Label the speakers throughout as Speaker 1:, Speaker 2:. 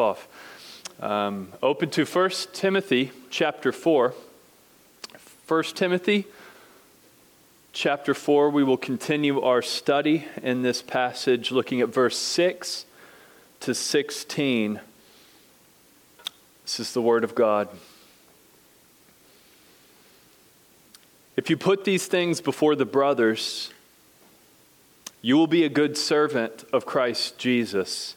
Speaker 1: off. Um, open to 1 Timothy chapter 4. 1 Timothy chapter 4, we will continue our study in this passage, looking at verse 6 to 16. This is the Word of God. If you put these things before the brothers, you will be a good servant of Christ Jesus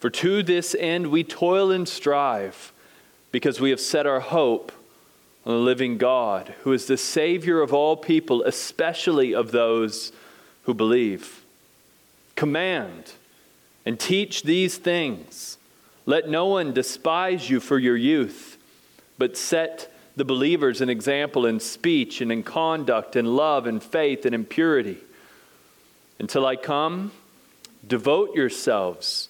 Speaker 1: For to this end we toil and strive, because we have set our hope on the living God, who is the Savior of all people, especially of those who believe. Command and teach these things. Let no one despise you for your youth, but set the believers an example in speech and in conduct, in love and faith and in purity. Until I come, devote yourselves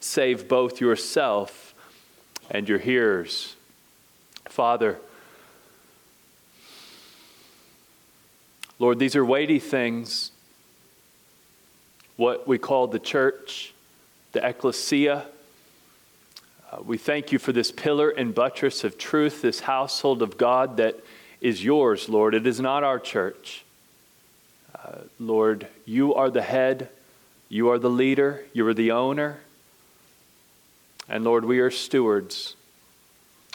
Speaker 1: save both yourself and your hearers. Father, Lord, these are weighty things. What we call the church, the ecclesia. Uh, we thank you for this pillar and buttress of truth, this household of God that is yours, Lord. It is not our church. Uh, Lord, you are the head, you are the leader, you are the owner. And Lord, we are stewards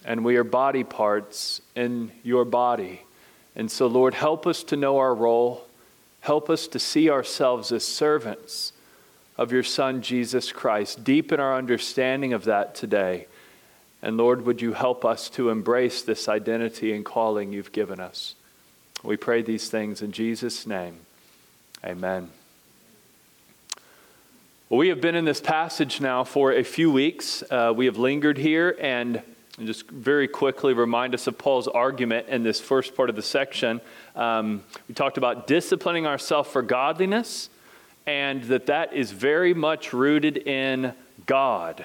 Speaker 1: and we are body parts in your body. And so, Lord, help us to know our role. Help us to see ourselves as servants of your Son, Jesus Christ. Deepen our understanding of that today. And Lord, would you help us to embrace this identity and calling you've given us? We pray these things in Jesus' name. Amen. Well, we have been in this passage now for a few weeks. Uh, we have lingered here and just very quickly remind us of Paul's argument in this first part of the section. Um, we talked about disciplining ourselves for godliness and that that is very much rooted in God.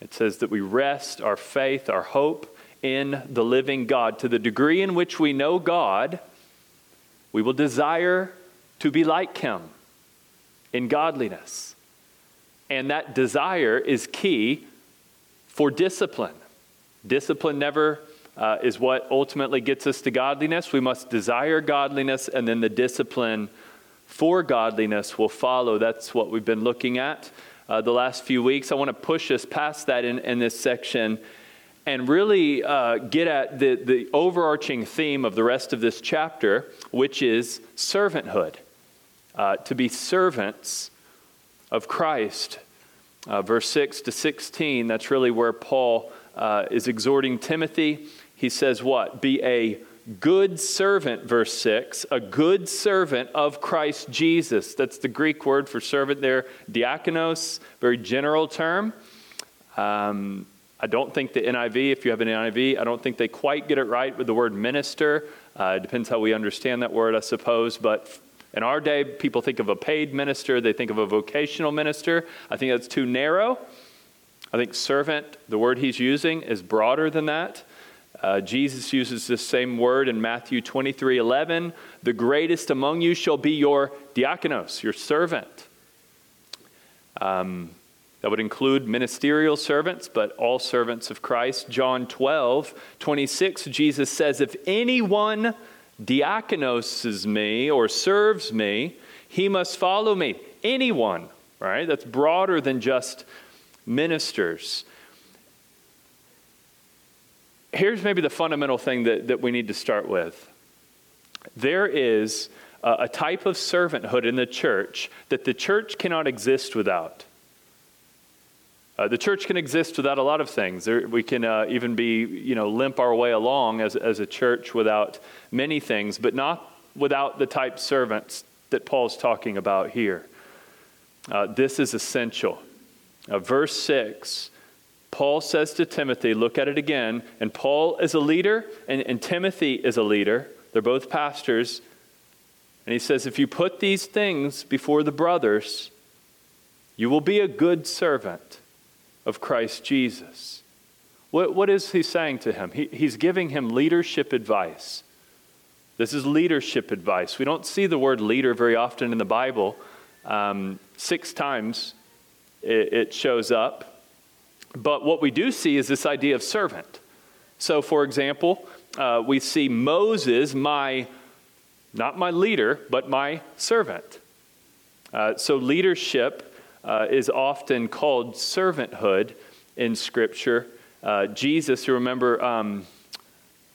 Speaker 1: It says that we rest our faith, our hope in the living God. To the degree in which we know God, we will desire to be like Him in godliness. And that desire is key for discipline. Discipline never uh, is what ultimately gets us to godliness. We must desire godliness, and then the discipline for godliness will follow. That's what we've been looking at uh, the last few weeks. I want to push us past that in, in this section and really uh, get at the, the overarching theme of the rest of this chapter, which is servanthood. Uh, to be servants of Christ. Uh, verse 6 to 16, that's really where Paul uh, is exhorting Timothy. He says, What? Be a good servant, verse 6, a good servant of Christ Jesus. That's the Greek word for servant there, diakonos, very general term. Um, I don't think the NIV, if you have an NIV, I don't think they quite get it right with the word minister. Uh, it depends how we understand that word, I suppose. But in our day, people think of a paid minister, they think of a vocational minister. I think that's too narrow. I think servant, the word he's using, is broader than that. Uh, Jesus uses this same word in Matthew 23 11. The greatest among you shall be your diakonos, your servant. Um, that would include ministerial servants, but all servants of Christ. John 12 26, Jesus says, If anyone diakonoses me or serves me, he must follow me. Anyone, right? That's broader than just ministers. here's maybe the fundamental thing that, that we need to start with there is a, a type of servanthood in the church that the church cannot exist without. Uh, the church can exist without a lot of things. There, we can uh, even be, you know, limp our way along as, as a church without many things, but not without the type servants that Paul's talking about here. Uh, this is essential. Uh, verse 6, Paul says to Timothy, look at it again, and Paul is a leader, and, and Timothy is a leader. They're both pastors. And he says, if you put these things before the brothers, you will be a good servant of Christ Jesus. What, what is he saying to him? He, he's giving him leadership advice. This is leadership advice. We don't see the word leader very often in the Bible. Um, six times it, it shows up. But what we do see is this idea of servant. So, for example, uh, we see Moses, my, not my leader, but my servant. Uh, so, leadership uh, is often called servanthood in Scripture. Uh, Jesus, you remember, um,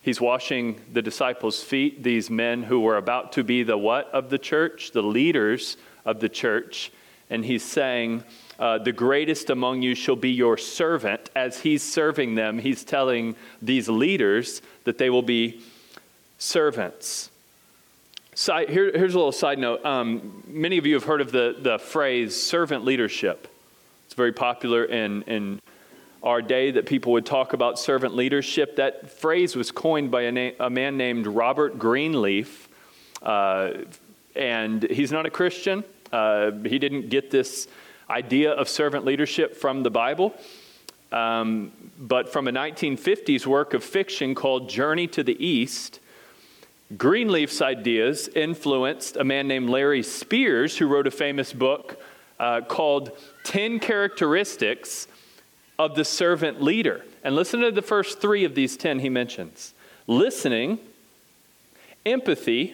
Speaker 1: he's washing the disciples' feet, these men who were about to be the what of the church? The leaders of the church. And he's saying, uh, the greatest among you shall be your servant. As he's serving them, he's telling these leaders that they will be servants. Side, here, here's a little side note. Um, many of you have heard of the, the phrase servant leadership. It's very popular in, in our day that people would talk about servant leadership. That phrase was coined by a, na- a man named Robert Greenleaf. Uh, and he's not a Christian. Uh, he didn't get this idea of servant leadership from the Bible, um, but from a 1950s work of fiction called Journey to the East Greenleaf's ideas influenced a man named Larry Spears, who wrote a famous book uh, called 10 Characteristics of the Servant Leader. And listen to the first three of these 10 he mentions listening, empathy,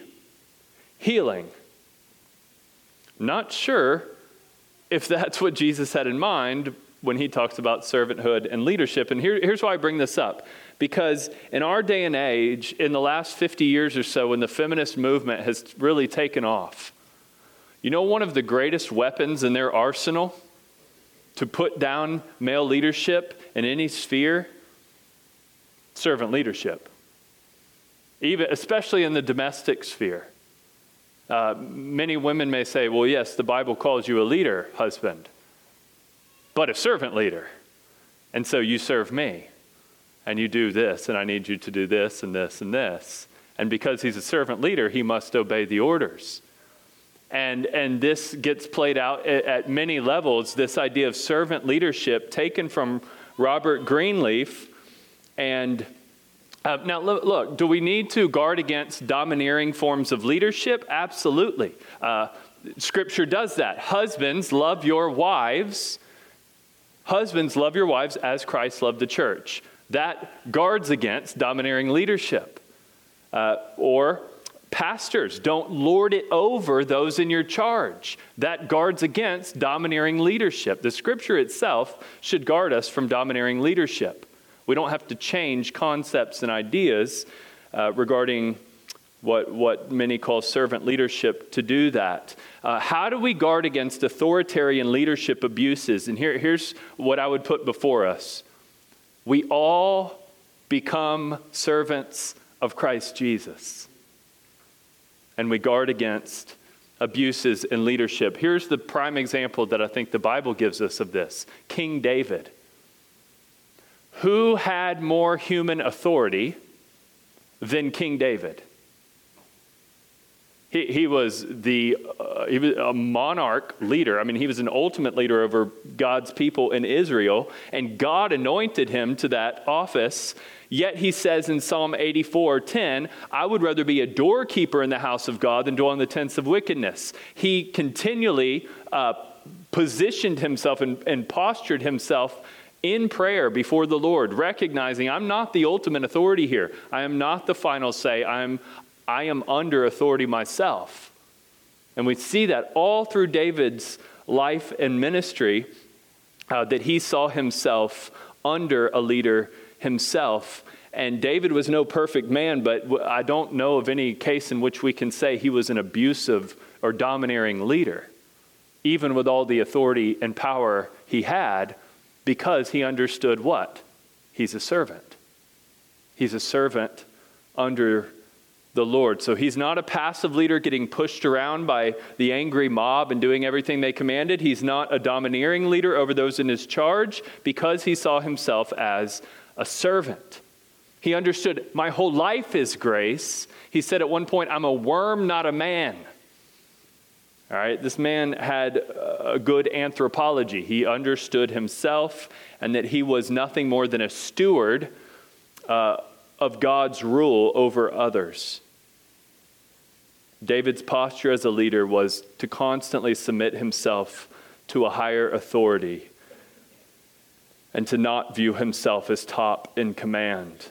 Speaker 1: healing. Not sure if that's what Jesus had in mind when he talks about servanthood and leadership. And here, here's why I bring this up. Because in our day and age, in the last 50 years or so, when the feminist movement has really taken off, you know, one of the greatest weapons in their arsenal to put down male leadership in any sphere? Servant leadership. Even, especially in the domestic sphere. Uh, many women may say, well, yes, the Bible calls you a leader, husband, but a servant leader. And so you serve me and you do this, and I need you to do this and this and this. And because he's a servant leader, he must obey the orders. And, and this gets played out at, many levels this idea of servant leadership taken from Robert Greenleaf. And uh, now, look, look, do we need to guard against domineering forms of leadership? Absolutely. Uh, scripture does that. Husbands, love your wives. Husbands, love your wives as Christ loved the church. That guards against domineering leadership. Uh, or pastors, don't lord it over those in your charge. That guards against domineering leadership. The scripture itself should guard us from domineering leadership. We don't have to change concepts and ideas uh, regarding what, what many call servant leadership to do that. Uh, how do we guard against authoritarian leadership abuses? And here, here's what I would put before us we all become servants of Christ Jesus. And we guard against abuses in leadership. Here's the prime example that I think the Bible gives us of this King David. Who had more human authority than King David? He, he was the uh, he was a monarch leader. I mean, he was an ultimate leader over God's people in Israel, and God anointed him to that office. Yet he says in Psalm 84 10, I would rather be a doorkeeper in the house of God than dwell in the tents of wickedness. He continually uh, positioned himself and, and postured himself in prayer before the Lord, recognizing I'm not the ultimate authority here. I am not the final say. I'm, I am under authority myself. And we see that all through David's life and ministry, uh, that he saw himself under a leader himself. And David was no perfect man, but I don't know of any case in which we can say he was an abusive or domineering leader, even with all the authority and power he had, because he understood what? He's a servant. He's a servant under the Lord. So he's not a passive leader getting pushed around by the angry mob and doing everything they commanded. He's not a domineering leader over those in his charge because he saw himself as a servant. He understood, my whole life is grace. He said at one point, I'm a worm, not a man. All right, this man had a good anthropology. He understood himself and that he was nothing more than a steward uh, of God's rule over others. David's posture as a leader was to constantly submit himself to a higher authority and to not view himself as top in command.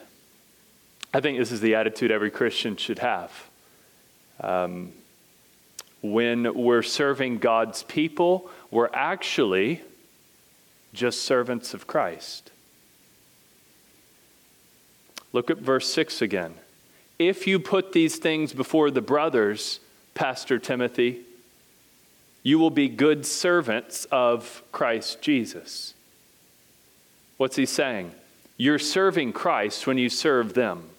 Speaker 1: I think this is the attitude every Christian should have. Um, when we're serving God's people, we're actually just servants of Christ. Look at verse 6 again. If you put these things before the brothers, Pastor Timothy, you will be good servants of Christ Jesus. What's he saying? You're serving Christ when you serve them.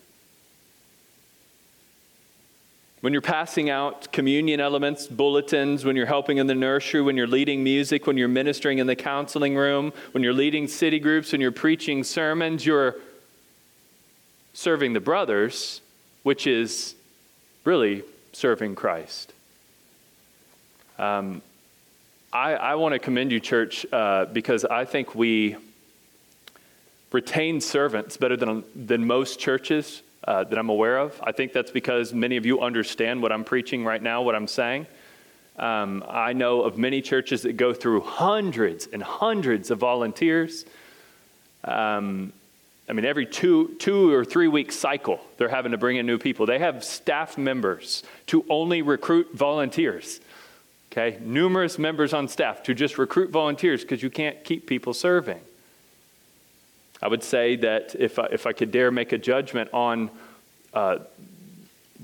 Speaker 1: When you're passing out communion elements, bulletins, when you're helping in the nursery, when you're leading music, when you're ministering in the counseling room, when you're leading city groups, when you're preaching sermons, you're serving the brothers which is really serving Christ. Um, I, I want to commend you, church, uh, because I think we retain servants better than, than most churches uh, that I'm aware of. I think that's because many of you understand what I'm preaching right now, what I'm saying. Um, I know of many churches that go through hundreds and hundreds of volunteers. Um, I mean, every two, two or three week cycle, they're having to bring in new people. They have staff members to only recruit volunteers. Okay, numerous members on staff to just recruit volunteers because you can't keep people serving. I would say that if I, if I could dare make a judgment on uh,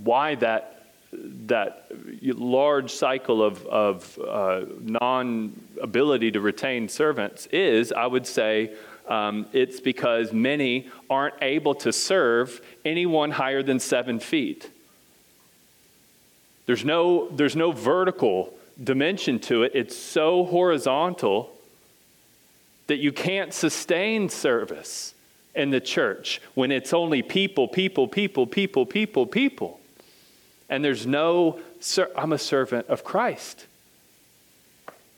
Speaker 1: why that, that large cycle of, of uh, non ability to retain servants is, I would say um, it's because many aren't able to serve anyone higher than seven feet. There's no, there's no vertical dimension to it, it's so horizontal that you can't sustain service in the church when it's only people, people, people, people, people, people. And there's no, I'm a servant of Christ.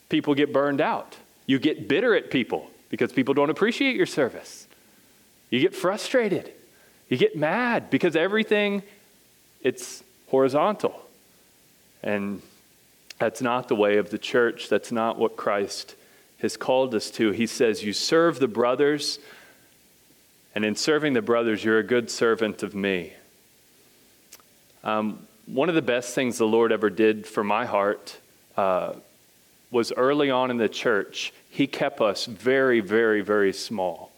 Speaker 1: People get burned out. You get bitter at people because people don't appreciate your service. You get frustrated. You get mad because everything it's horizontal. And that's not the way of the church. That's not what Christ has called us to. He says, You serve the brothers, and in serving the brothers, you're a good servant of me. Um, one of the best things the Lord ever did for my heart uh, was early on in the church, he kept us very, very, very small,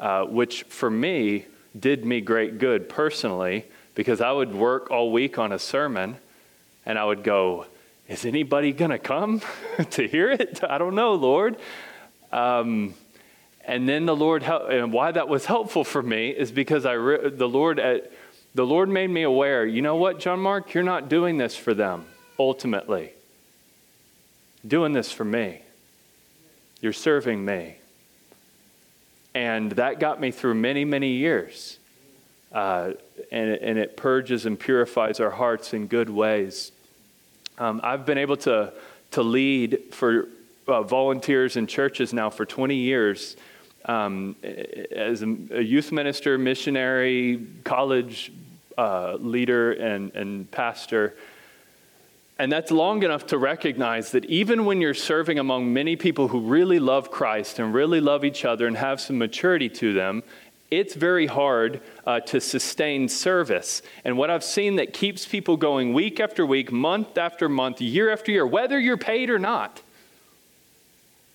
Speaker 1: uh, which for me did me great good personally because I would work all week on a sermon and I would go, Is anybody going to come to hear it? I don't know, Lord. Um, and then the Lord, and why that was helpful for me is because I, the Lord, at, the Lord made me aware. You know what, John Mark, you're not doing this for them ultimately. Doing this for me. You're serving me. And that got me through many, many years. Uh, and, and it purges and purifies our hearts in good ways. Um, I've been able to, to lead for uh, volunteers in churches now for 20 years um, as a, a, youth minister, missionary, college uh, leader, and, and pastor. And that's long enough to recognize that even when you're serving among many people who really love Christ and really love each other and have some maturity to them, it's very hard uh, to sustain service. And what I've seen that keeps people going week after week, month after month, year after year, whether you're paid or not,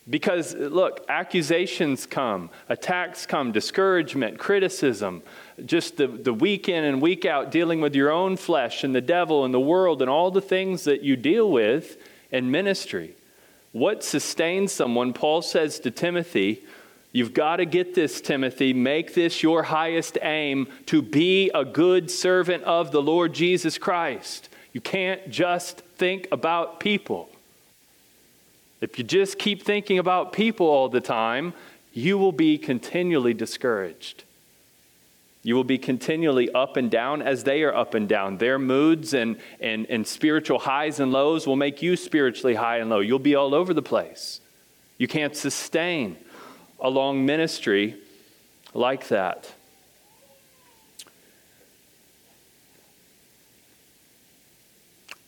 Speaker 1: Because, look, accusations come, attacks come, discouragement, criticism, just the, the week in and week out dealing with your own flesh and the devil and the world and all the things that you deal with in ministry. What sustains someone, Paul says to Timothy, You've got to get this, Timothy. Make this your highest aim to be a good servant of the Lord Jesus Christ. You can't just think about people. If you just keep thinking about people all the time, you will be continually discouraged. You will be continually up and down as they are up and down. Their moods and, and, and spiritual highs and lows will make you spiritually high and low. You'll be all over the place. You can't sustain a long ministry like that.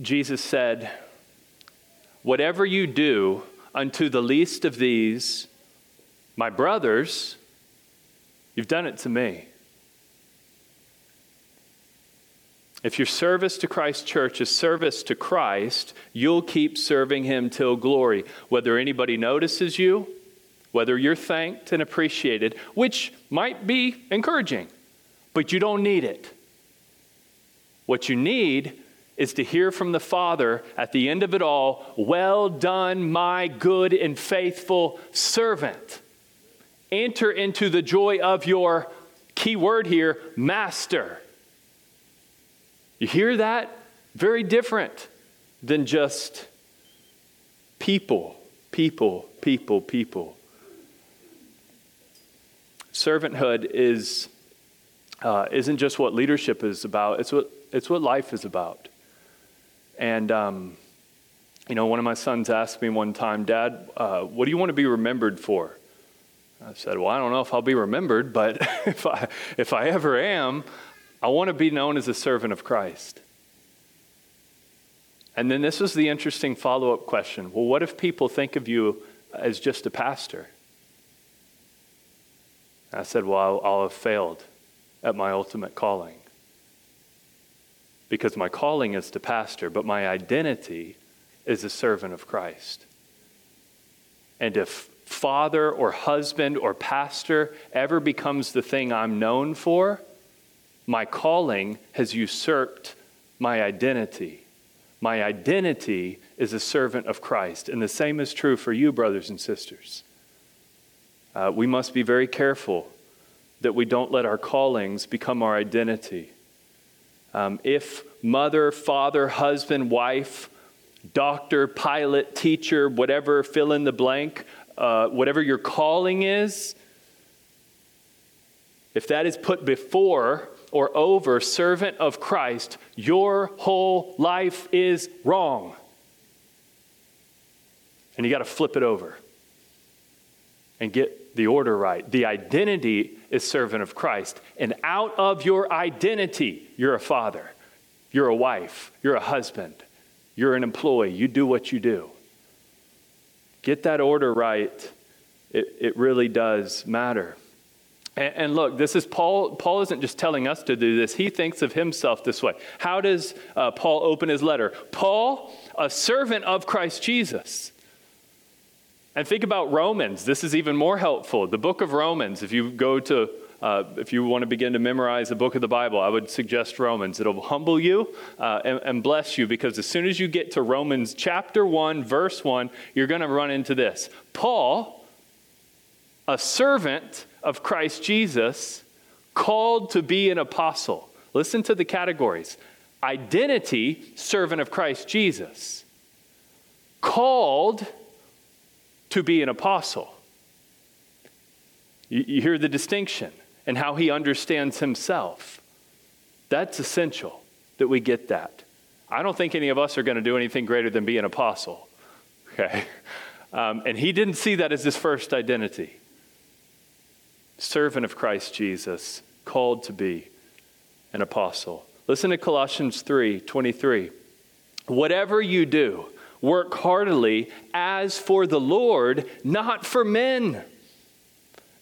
Speaker 1: Jesus said, Whatever you do unto the least of these, my brothers, you've done it to me. If your service to Christ Church is service to Christ, you'll keep serving Him till glory. Whether anybody notices you, whether you're thanked and appreciated, which might be encouraging, but you don't need it. What you need is to hear from the Father at the end of it all, Well done, my good and faithful servant. Enter into the joy of your, key word here, master. You hear that? Very different than just people, people, people, people. Servanthood is, uh, isn't just what leadership is about, it's what, it's what life is about. And, um, you know, one of my sons asked me one time, Dad, uh, what do you want to be remembered for? I said, Well, I don't know if I'll be remembered, but if I, if I ever am, I want to be known as a servant of Christ. And then this was the interesting follow up question well, what if people think of you as just a pastor? I said, Well, I'll, I'll have failed at my ultimate calling. Because my calling is to pastor, but my identity is a servant of Christ. And if father or husband or pastor ever becomes the thing I'm known for, my calling has usurped my identity. My identity is a servant of Christ. And the same is true for you, brothers and sisters. Uh, we must be very careful that we don't let our callings become our identity. Um, if mother, father, husband, wife, doctor, pilot, teacher, whatever, fill in the blank, uh, whatever your calling is, if that is put before or over servant of Christ, your whole life is wrong. And you got to flip it over and get the order right. The identity is servant of Christ. And out of your identity, you're a father, you're a wife, you're a husband, you're an employee. You do what you do. Get that order right. It, it really does matter. And, and, look, this is Paul. Paul isn't just telling us to do this, he thinks of himself this way. How does uh, Paul open his letter? Paul, a servant of Christ Jesus. And think about Romans. This is even more helpful. The book of Romans, if you go to uh, if you want to begin to memorize the book of the Bible, I would suggest Romans. It'll humble you uh, and, and, bless you because as soon as you get to Romans chapter 1, verse 1, you're going to run into this. Paul, a servant of Christ Jesus, called to be an apostle. Listen to the categories identity, servant of Christ Jesus, called to be an apostle. You, you hear the distinction and how he understands himself. That's essential that we get that. I don't think any of us are going to do anything greater than be an apostle. Okay? Um, and he didn't see that as his first identity servant of Christ Jesus, called to be an apostle. Listen to Colossians 3 23. Whatever you do, work heartily as for the Lord, not for men,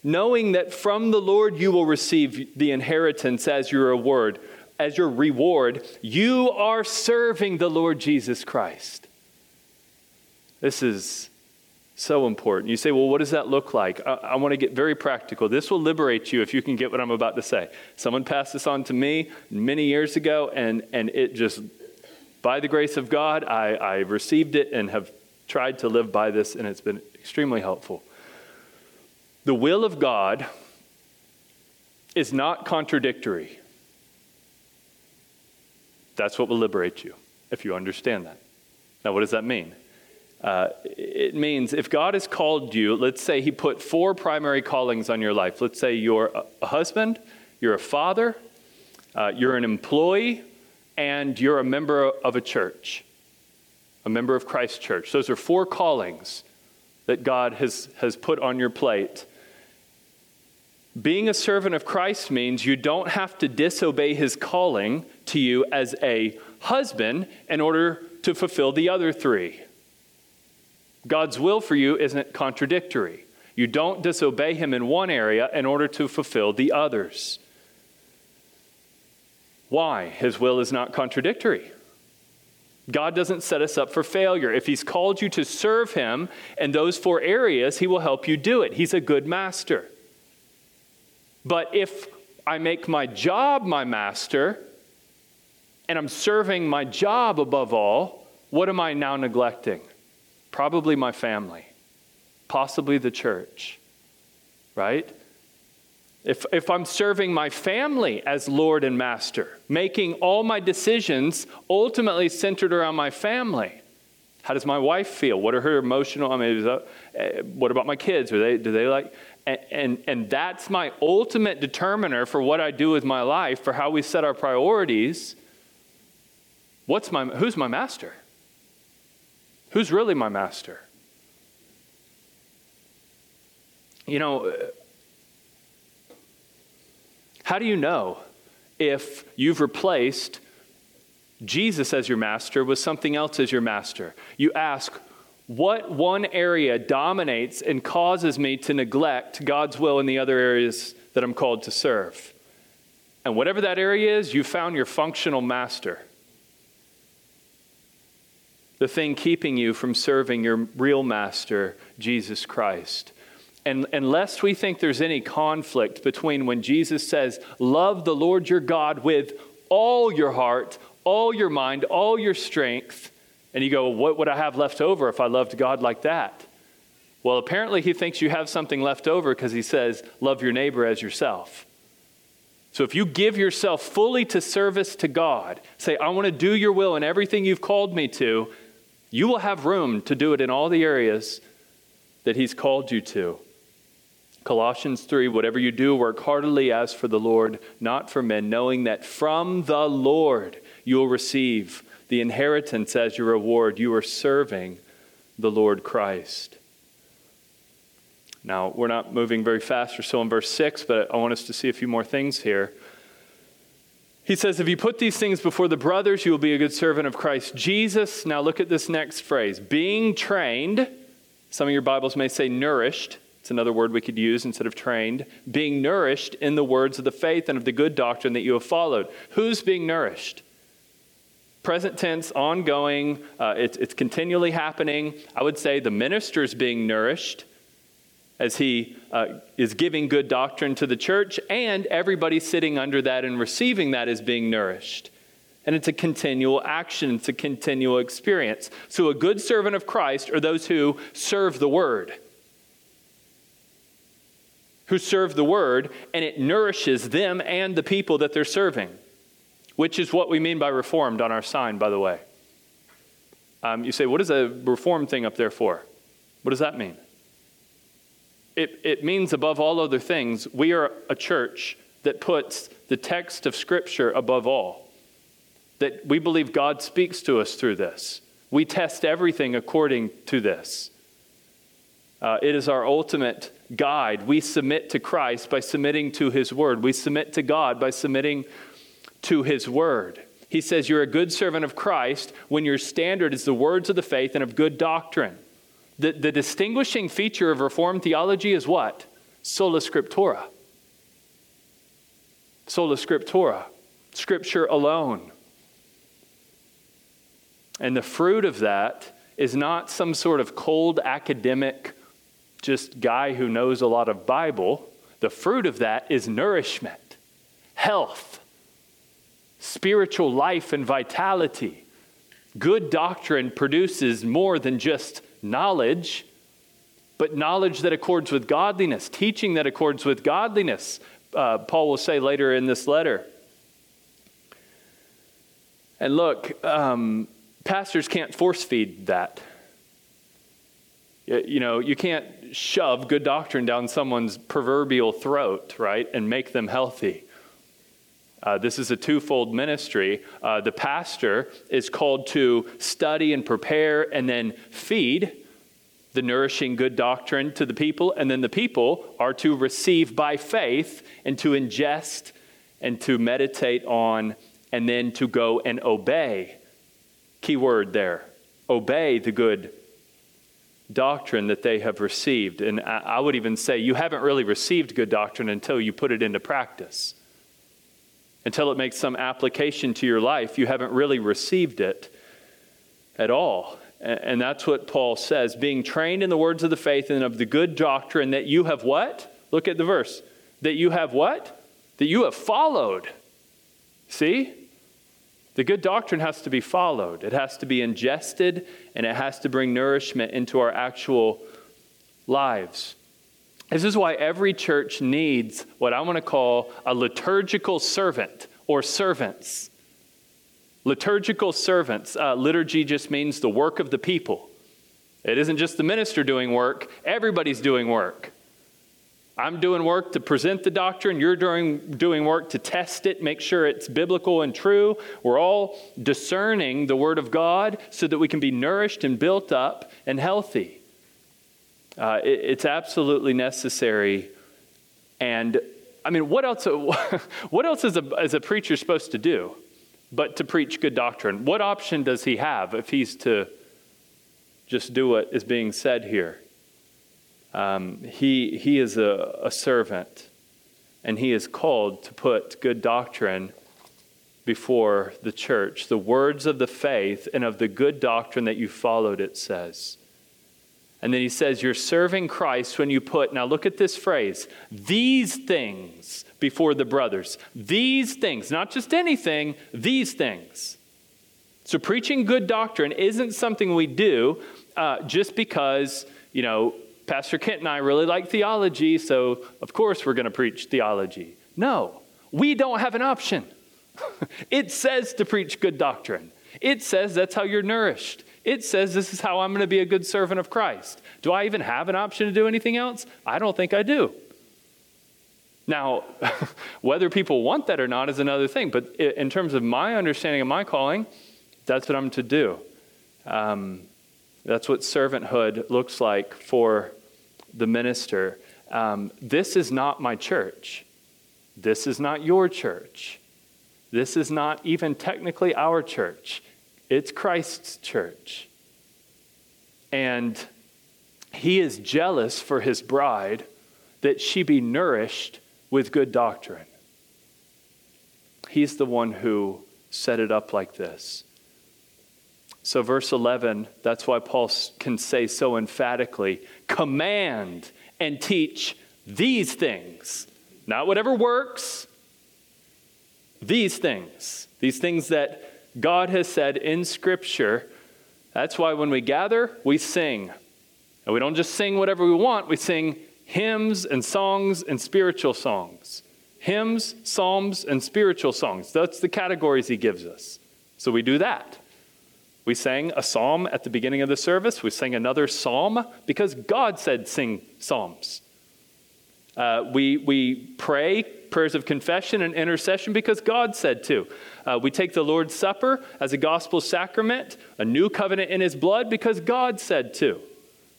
Speaker 1: knowing that from the Lord you will receive the inheritance as your reward. As your reward, you are serving the Lord Jesus Christ. This is So important. You say, well, what does that look like? I, I want to get very practical. This will liberate you if you can get what I'm about to say. Someone passed this on to me many years ago, and, and it just, by the grace of God, I, I received it and have tried to live by this, and it's been extremely helpful. The will of God is not contradictory. That's what will liberate you, if you understand that. Now, what does that mean? Uh, it means if God has called you, let's say He put four primary callings on your life. Let's say you're a husband, you're a father, uh, you're an employee, and you're a member of a church, a member of Christ's Church. Those are four callings that God has, has put on your plate. Being a servant of Christ means you don't have to disobey His calling to you as a husband in order to fulfill the other three. God's will for you isn't contradictory. You don't disobey Him in one area in order to fulfill the others. Why? His will is not contradictory. God doesn't set us up for failure. If He's called you to serve Him in those four areas, He will help you do it. He's a good master. But if I make my job my master and I'm serving my job above all, what am I now neglecting? Probably my family, possibly the church, right? If, if I'm serving my family as Lord and Master, making all my decisions ultimately centered around my family, how does my wife feel? What are her emotional? I mean, that, uh, what about my kids? Are they, do they like? And, and, and that's my ultimate determiner for what I do with my life, for how we set our priorities. What's my, who's my master? Who's really my master? You know, how do you know if you've replaced Jesus as your master with something else as your master? You ask, what one area dominates and causes me to neglect God's will in the other areas that I'm called to serve? And whatever that area is, you found your functional master the thing keeping you from serving your real master, Jesus Christ. And unless we think there's any conflict between when Jesus says, Love the Lord your God with all your heart, all your mind, all your strength, and you go, What would I have left over if I loved God like that? Well, apparently he thinks you have something left over because he says, Love your neighbor as yourself. So if you give yourself fully to service to God, say, I want to do your will in everything you've called me to, you will have room to do it in all the areas that He's called you to. Colossians 3 Whatever you do, work heartily as for the Lord, not for men, knowing that from the Lord you will receive the inheritance as your reward. You are serving the Lord Christ. Now, we're not moving very fast. We're still in verse 6, but I want us to see a few more things here. He says, If you put these things before the brothers, you will be a good servant of Christ Jesus. Now look at this next phrase being trained. Some of your Bibles may say nourished. It's another word we could use instead of trained. Being nourished in the words of the faith and of the good doctrine that you have followed. Who's being nourished? Present tense, ongoing, uh, it's, it's continually happening. I would say the minister is being nourished as he uh, is giving good doctrine to the church, and everybody sitting under that and receiving that is being nourished. And it's a continual action, it's a continual experience. So, a good servant of Christ are those who serve the word. Who serve the word, and it nourishes them and the people that they're serving, which is what we mean by reformed on our sign, by the way. Um, you say, what is a reformed thing up there for? What does that mean? it, it means, above all other things, we are a church that puts the text of Scripture above all. That we believe God speaks to us through this. We test everything according to this. Uh, it is our ultimate guide. We submit to Christ by submitting to His Word. We submit to God by submitting to His Word. He says, You're a good servant of Christ when your standard is the words of the faith and of good doctrine. The, the distinguishing feature of Reformed theology is what? Sola Scriptura. Sola Scriptura. Scripture alone. And the fruit of that is not some sort of cold academic, just guy who knows a lot of Bible. The fruit of that is nourishment, health, spiritual life, and vitality. Good doctrine produces more than just knowledge, but knowledge that accords with godliness, teaching that accords with godliness, uh, Paul will say later in this letter. And look, um, pastors can't force feed that. You know, you can't shove good doctrine down someone's proverbial throat, right, and make them healthy. Uh, this is a twofold ministry. Uh, the pastor is called to study and prepare and then feed the nourishing good doctrine to the people, and then the people are to receive by faith and to ingest and to meditate on and then to go and obey. Key word there obey the good doctrine that they have received. And I would even say you haven't really received good doctrine until you put it into practice. Until it makes some application to your life, you haven't really received it at all. And that's what Paul says being trained in the words of the faith and of the good doctrine that you have what? Look at the verse. That you have what? That you have followed. See? The good doctrine has to be followed, it has to be ingested, and it has to bring nourishment into our actual lives. This is why every church needs what I want to call a liturgical servant or servants. Liturgical servants. Uh, liturgy just means the work of the people. It isn't just the minister doing work, everybody's doing work. I'm doing work to present the doctrine. You're doing, doing work to test it, make sure it's biblical and true. We're all discerning the Word of God so that we can be nourished and built up and healthy. Uh, it, it's absolutely necessary. And I mean, what else, what else is a, is a preacher supposed to do? but to preach good doctrine. What option does he have if he's to just do what is being said here? Um, he, he is a, a servant, and he is called to put good doctrine before the church. The words of the faith and of the good doctrine that you followed, it says. And then he says, You're serving Christ when you put, now look at this phrase, these things before the brothers. These things, not just anything, these things. So preaching good doctrine isn't something we do uh, just because, you know, Pastor Kent and I really like theology, so of course we're going to preach theology. No, we don't have an option. it says to preach good doctrine. It says that's how you're nourished. It says this is how I'm going to be a good servant of Christ. Do I even have an option to do anything else? I don't think I do. Now, whether people want that or not is another thing, but in terms of my understanding of my calling, that's what I'm to do. Um, that's what servanthood looks like for the minister. Um, this is not my church. This is not your church. This is not even technically our church. It's Christ's church. And he is jealous for his bride that she be nourished with good doctrine. He's the one who set it up like this. So, verse 11, that's why Paul can say so emphatically command and teach these things. Not whatever works, these things. These things that God has said in Scripture. That's why when we gather, we sing. And we don't just sing whatever we want, we sing hymns and songs and spiritual songs. Hymns, psalms, and spiritual songs. That's the categories he gives us. So we do that. We sang a psalm at the beginning of the service. We sang another psalm because God said sing psalms. Uh, we, we pray prayers of confession and intercession because God said to. Uh, we take the Lord's Supper as a gospel sacrament, a new covenant in his blood because God said to.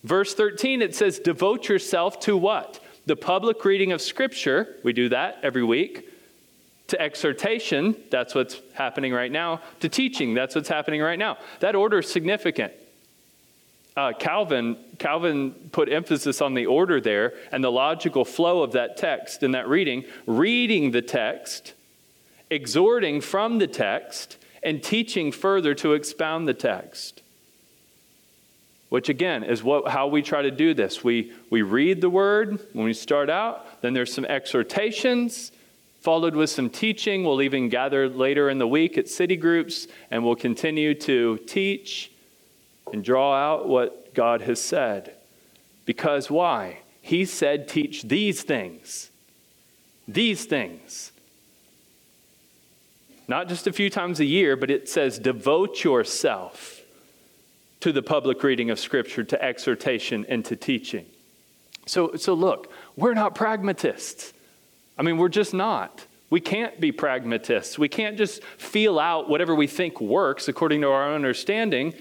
Speaker 1: Verse 13, it says, Devote yourself to what? The public reading of Scripture. We do that every week. To exhortation, that's what's happening right now. To teaching, that's what's happening right now. That order is significant. Uh, Calvin, Calvin put emphasis on the order there and the logical flow of that text in that reading, reading the text, exhorting from the text, and teaching further to expound the text. which again is what, how we try to do this. We, we read the word when we start out, then there's some exhortations, followed with some teaching. We'll even gather later in the week at city groups, and we'll continue to teach and draw out what God has said. Because why? He said, teach these things. These things. Not just a few times a year, but it says, devote yourself to the public reading of Scripture, to exhortation, and to teaching. So, so look, we're not pragmatists. I mean, we're just not. We can't be pragmatists. We can't just feel out whatever we think works according to our understanding.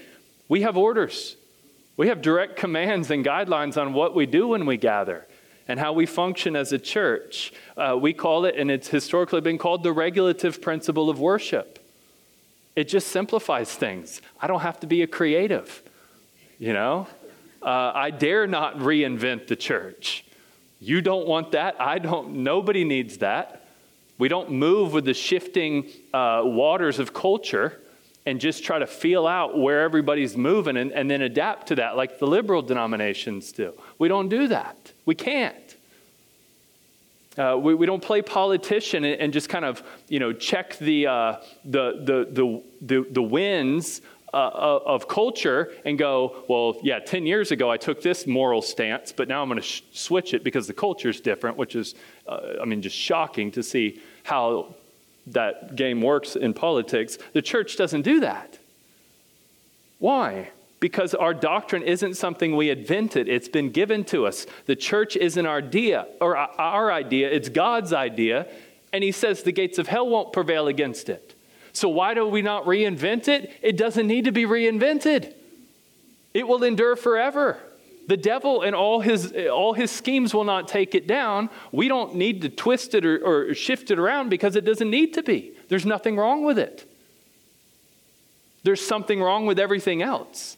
Speaker 1: We have orders. We have direct commands and guidelines on what we do when we gather and how we function as a church. Uh, we call it, and it's historically been called, the regulative principle of worship. It just simplifies things. I don't have to be a creative, you know? Uh, I dare not reinvent the church. You don't want that. I don't. Nobody needs that. We don't move with the shifting uh, waters of culture and just try to feel out where everybody's moving and, and then adapt to that like the liberal denominations do. We don't do that. We can't. Uh, we, we don't play politician and, and, just kind of you know check the uh, the, the, the, the, the winds uh, of culture and go, well, yeah, 10 years ago I took this moral stance, but now I'm going to sh- switch it because the culture is different, which is, uh, I mean, just shocking to see how that game works in politics. The church doesn't do that. Why? Because our doctrine isn't something we invented. It's been given to us. The church isn't our idea or our idea, it's God's idea. And he says the gates of hell won't prevail against it. So, why do we not reinvent it? It doesn't need to be reinvented, it will endure forever. The devil and all his, all his schemes will not take it down. We don't need to twist it or, or shift it around because it doesn't need to be. There's nothing wrong with it. There's something wrong with everything else,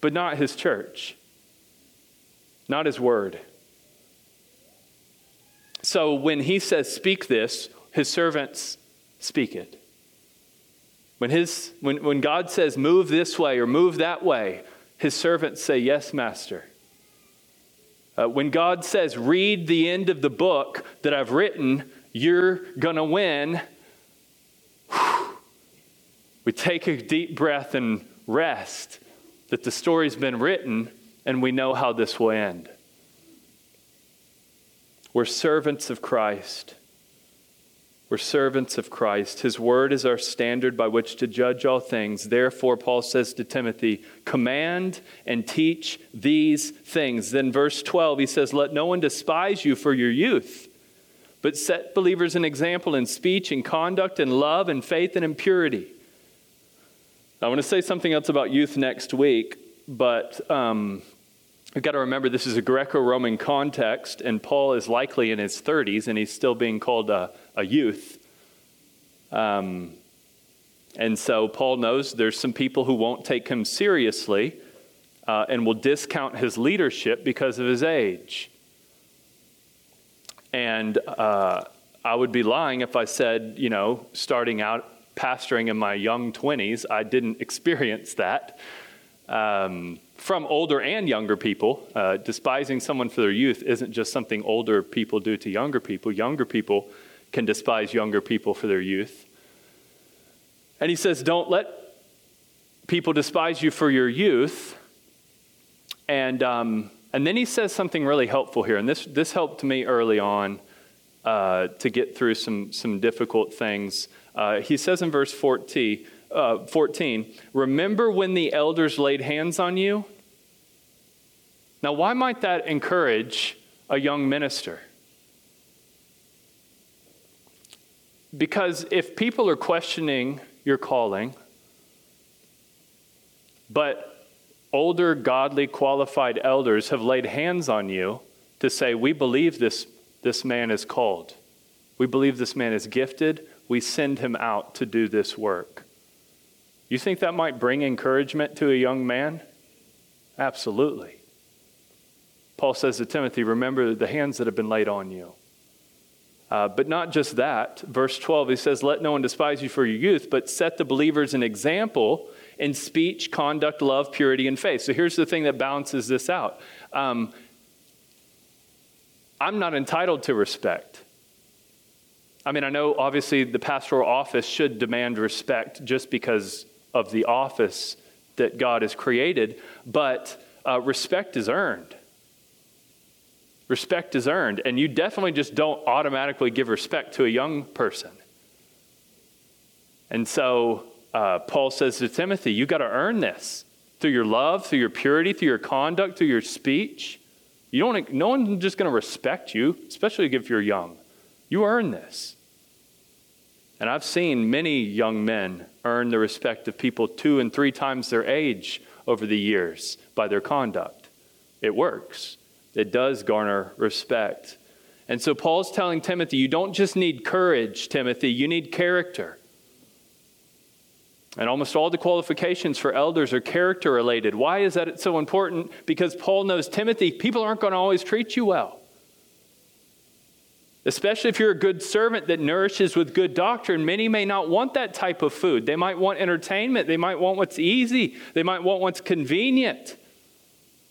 Speaker 1: but not his church, not his word. So when he says, Speak this, his servants speak it. When, his, when, when God says, move this way or move that way, his servants say, Yes, Master. Uh, when God says, read the end of the book that I've written, you're going to win, we take a deep breath and rest that the story's been written and we know how this will end. We're servants of Christ. We're servants of Christ. His word is our standard by which to judge all things. Therefore, Paul says to Timothy, command and teach these things. Then, verse 12, he says, Let no one despise you for your youth, but set believers an example in speech and conduct and love and faith and in purity. I want to say something else about youth next week, but um, We've got to remember this is a Greco Roman context, and Paul is likely in his 30s, and he's still being called a, a youth. Um, and so Paul knows there's some people who won't take him seriously uh, and will discount his leadership because of his age. And uh, I would be lying if I said, you know, starting out pastoring in my young 20s, I didn't experience that. Um, from older and younger people. Uh, despising someone for their youth isn't just something older people do to younger people. Younger people can despise younger people for their youth. And he says, Don't let people despise you for your youth. And, um, and then he says something really helpful here. And this, this helped me early on uh, to get through some, some difficult things. Uh, he says in verse 14, uh, 14, remember when the elders laid hands on you? Now, why might that encourage a young minister? Because if people are questioning your calling, but older, godly, qualified elders have laid hands on you to say, We believe this, this man is called, we believe this man is gifted, we send him out to do this work. You think that might bring encouragement to a young man? Absolutely. Paul says to Timothy, Remember the hands that have been laid on you. Uh, but not just that. Verse 12, he says, Let no one despise you for your youth, but set the believers an example in speech, conduct, love, purity, and faith. So here's the thing that balances this out um, I'm not entitled to respect. I mean, I know obviously the pastoral office should demand respect just because of the office that God has created, but uh, respect is earned. Respect is earned, and you definitely just don't automatically give respect to a young person. And so uh, Paul says to Timothy, you got to earn this through your love, through your purity, through your conduct, through your speech. You don't, no one's just going to respect you, especially if you're young. You earn this. And I've seen many young men earn the respect of people two and three times their age over the years by their conduct. It works, it does garner respect. And so Paul's telling Timothy, you don't just need courage, Timothy, you need character. And almost all the qualifications for elders are character related. Why is that so important? Because Paul knows Timothy, people aren't going to always treat you well especially if you're a good servant that nourishes with good doctrine. Many may not want that type of food. They might want entertainment, they might want what's easy, they might want what's convenient,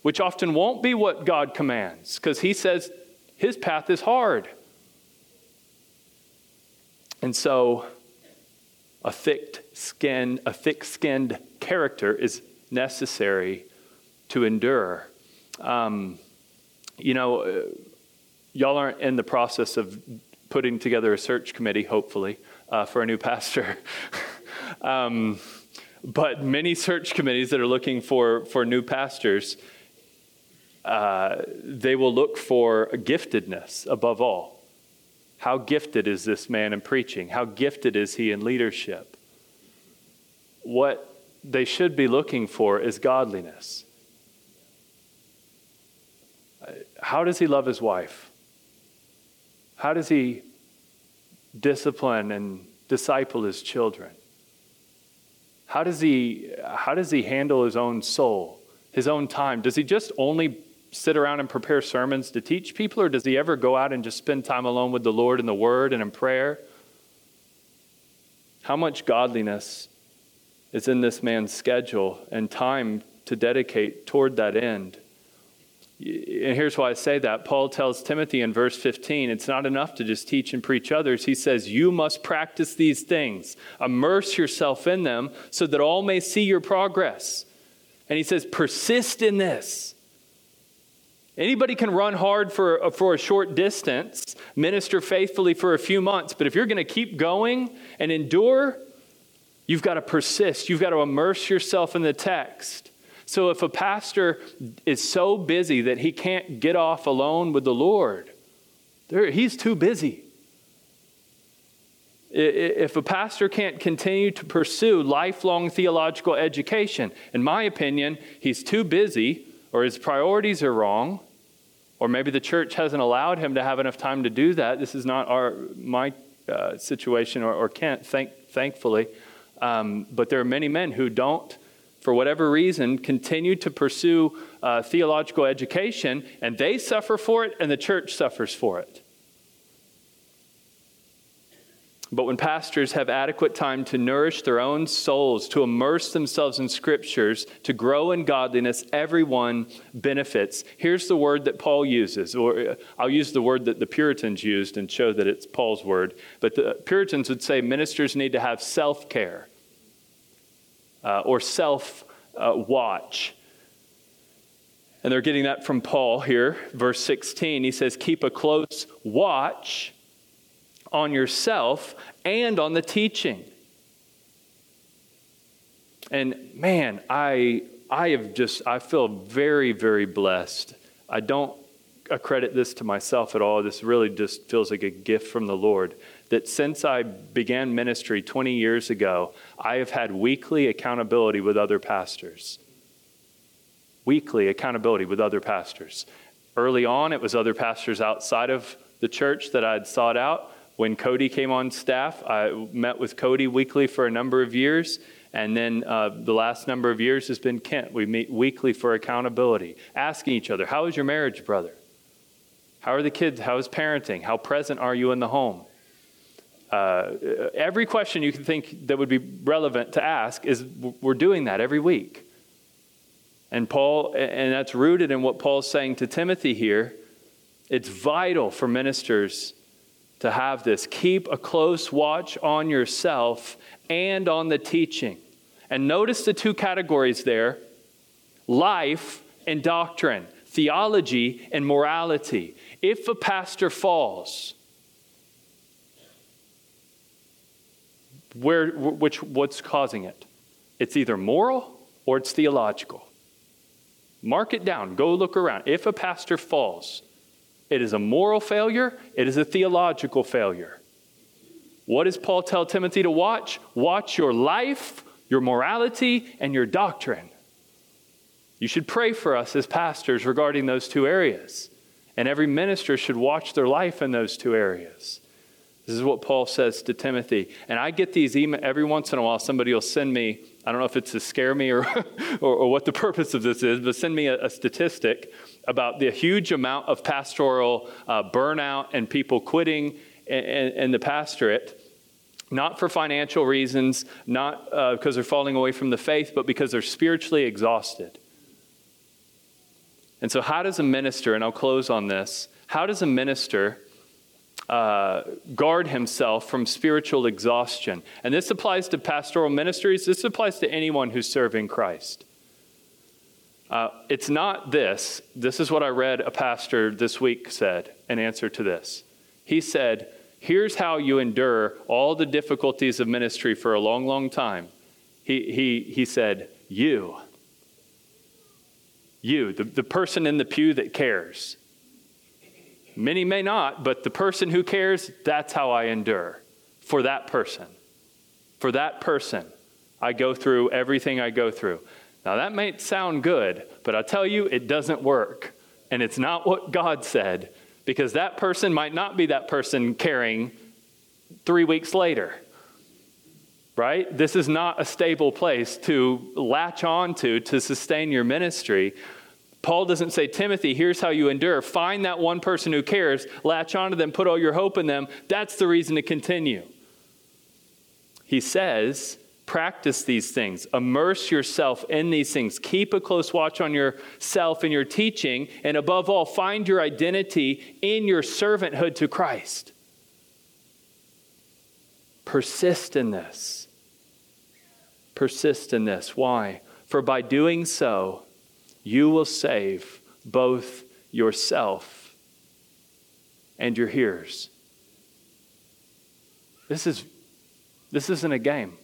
Speaker 1: which often won't be what God commands because He says His path is hard. And so, a thick skin, a thick-skinned character is necessary to endure. Um, you know, y'all aren't in the process of putting together a search committee, hopefully, uh, for a new pastor. um, but many search committees that are looking for, for new pastors, they will look for giftedness above all. How gifted is this man in preaching? How gifted is he in leadership? What they should be looking for is godliness. How does he love his wife? How does he discipline and disciple his children? How does he, how does he handle his own soul, his own time? Does he just only sit around and prepare sermons to teach people, or does he ever go out and just spend time alone with the Lord in the Word and in prayer? How much godliness is in this man's schedule and time to dedicate toward that end? And here's why I say that. Paul tells Timothy in verse 15 it's not enough to just teach and preach others. He says, You must practice these things, immerse yourself in them so that all may see your progress. And he says, Persist in this. Anybody can run hard for, uh, for a short distance, minister faithfully for a few months, but if you're going to keep going and endure, you've got to persist. You've got to immerse yourself in the text. So if a pastor is so busy that he can't get off alone with the Lord, he's too busy. If a pastor can't continue to pursue lifelong theological education, in my opinion, he's too busy or his priorities are wrong, or maybe the church hasn't allowed him to have enough time to do that. This is not our, my uh, situation or, or Kent, thank, thankfully. Um, but there are many men who don't for whatever reason, continue to pursue uh, theological education, and they suffer for it, and the church suffers for it. But when pastors have adequate time to nourish their own souls, to immerse themselves in scriptures, to grow in godliness, everyone benefits. Here's the word that Paul uses, or uh, I'll use the word that the Puritans used and show that it's Paul's word. But the Puritans would say ministers need to have self care uh, or self uh, watch. And they're getting that from Paul here, verse 16. He says, Keep a close watch on yourself and on the teaching. And man, I, I have just, I feel very, very blessed. I don't accredit this to myself at all. This really just feels like a gift from the Lord that since I began ministry 20 years ago, I have had weekly accountability with other pastors. Weekly accountability with other pastors. Early on, it was other pastors outside of the church that I'd sought out. When Cody came on staff, I met with Cody weekly for a number of years. And then uh, the last number of years has been Kent. We meet weekly for accountability, asking each other, How is your marriage, brother? How are the kids? How is parenting? How present are you in the home? uh, every question you can think that would be relevant to ask is we're doing that every week. And Paul, and that's rooted in what Paul's saying to Timothy here. It's vital for ministers to have this. Keep a close watch on yourself and on the teaching. And notice the two categories there life and doctrine, theology and morality. If a pastor falls, where, which, what's causing it? It's either moral or it's theological. Mark it down. Go look around. If a pastor falls, it is a moral failure, it is a theological failure. What does Paul tell Timothy to watch? Watch your life, your morality, and your doctrine. You should pray for us as pastors regarding those two areas. And every minister should watch their life in those two areas. This is what Paul says to Timothy. And I get these emails every once in a while, somebody will send me, I don't know if it's to scare me or, or, or, what the purpose of this is, but send me a, a statistic about the huge amount of pastoral uh, burnout and people quitting in, in, in, the pastorate. Not for financial reasons, not uh, because they're falling away from the faith, but because they're spiritually exhausted. And so, how does a minister, and I'll close on this, how does a minister uh, guard himself from spiritual exhaustion. And this applies to pastoral ministries, this applies to anyone who's serving Christ. Uh, it's not this. This is what I read a pastor this week said in answer to this. He said, Here's how you endure all the difficulties of ministry for a long, long time. He, he, he said, You. You, the, the person in the pew that cares. Many may not, but the person who cares, that's how I endure for that person. For that person, I go through everything I go through. Now, that may sound good, but I tell you, it doesn't work. And it's not what God said, because that person might not be that person caring three weeks later. Right? This is not a stable place to latch on to to sustain your ministry Paul doesn't say, Timothy, here's how you endure. Find that one person who cares, latch onto them, put all your hope in them. That's the reason to continue. He says, practice these things, immerse yourself in these things, keep a close watch on yourself and your teaching, and above all, find your identity in your servanthood to Christ. Persist in this. Persist in this. Why? For by doing so, you will save both yourself and your hearers. This, is, this isn't a game.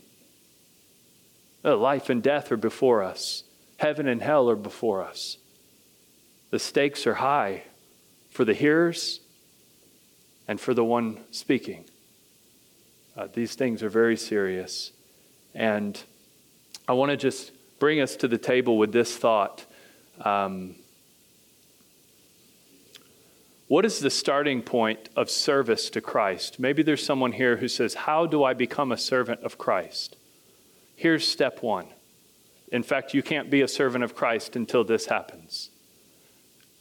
Speaker 1: Life and death are before us, heaven and hell are before us. The stakes are high for the hearers and for the one speaking. Uh, these things are very serious. And I want to just bring us to the table with this thought um, what is the starting point of service to Christ? Maybe there's someone here who says, How do I become a servant of Christ? Here's step one. In fact, you can't be a servant of Christ until this happens.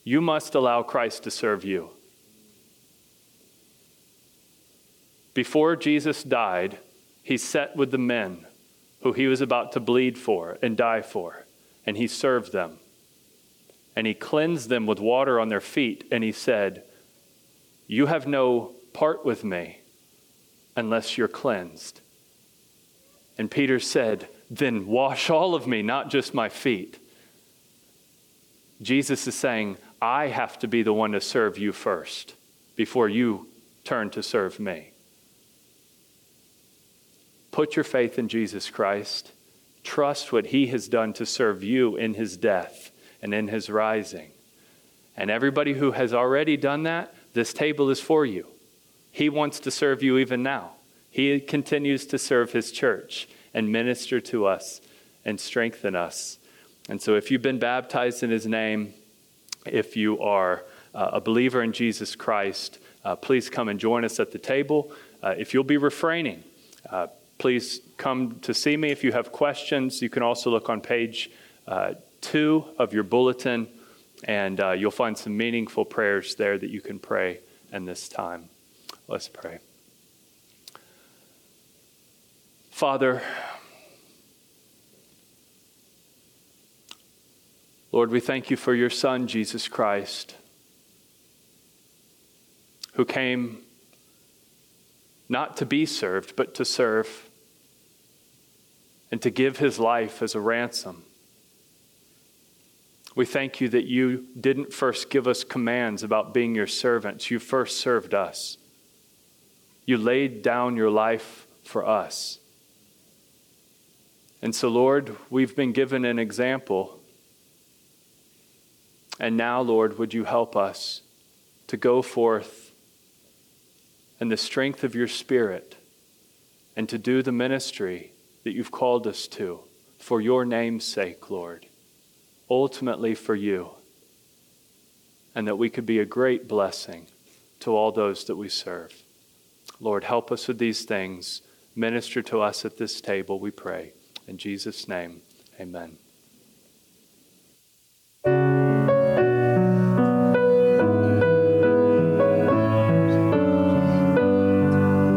Speaker 1: You must allow Christ to serve you. Before Jesus died, he sat with the men who he was about to bleed for and die for, and he served them and he cleansed them with water on their feet, and he said, You have no part with me unless you're cleansed. And Peter said, Then wash all of me, not just my feet. Jesus is saying, I have to be the one to serve you first before you turn to serve me. Put your faith in Jesus Christ. Trust what he has done to serve you in his death and in his rising. And everybody who has already done that, this table is for you. He wants to serve you even now. He continues to serve his church and minister to us and strengthen us. And so, if you've been baptized in his name, if you are uh, a believer in Jesus Christ, uh, please come and join us at the table. Uh, if you'll be refraining, uh, please come to see me. If you have questions, you can also look on page uh, two of your bulletin, and uh, you'll find some meaningful prayers there that you can pray in this time. Let's pray. Father, Lord, we thank you for your Son, Jesus Christ, who came not to be served, but to serve and to give his life as a ransom. We thank you that you didn't first give us commands about being your servants. You first served us. You laid down your life for us. And so, Lord, we've been given an example. And now, Lord, would you help us to go forth in the strength of your Spirit and to do the ministry that you've called us to for your name's sake, Lord, ultimately for you, and that we could be a great blessing to all those that we serve. Lord, help us with these things. Minister to us at this table, we pray. In Jesus' name, amen.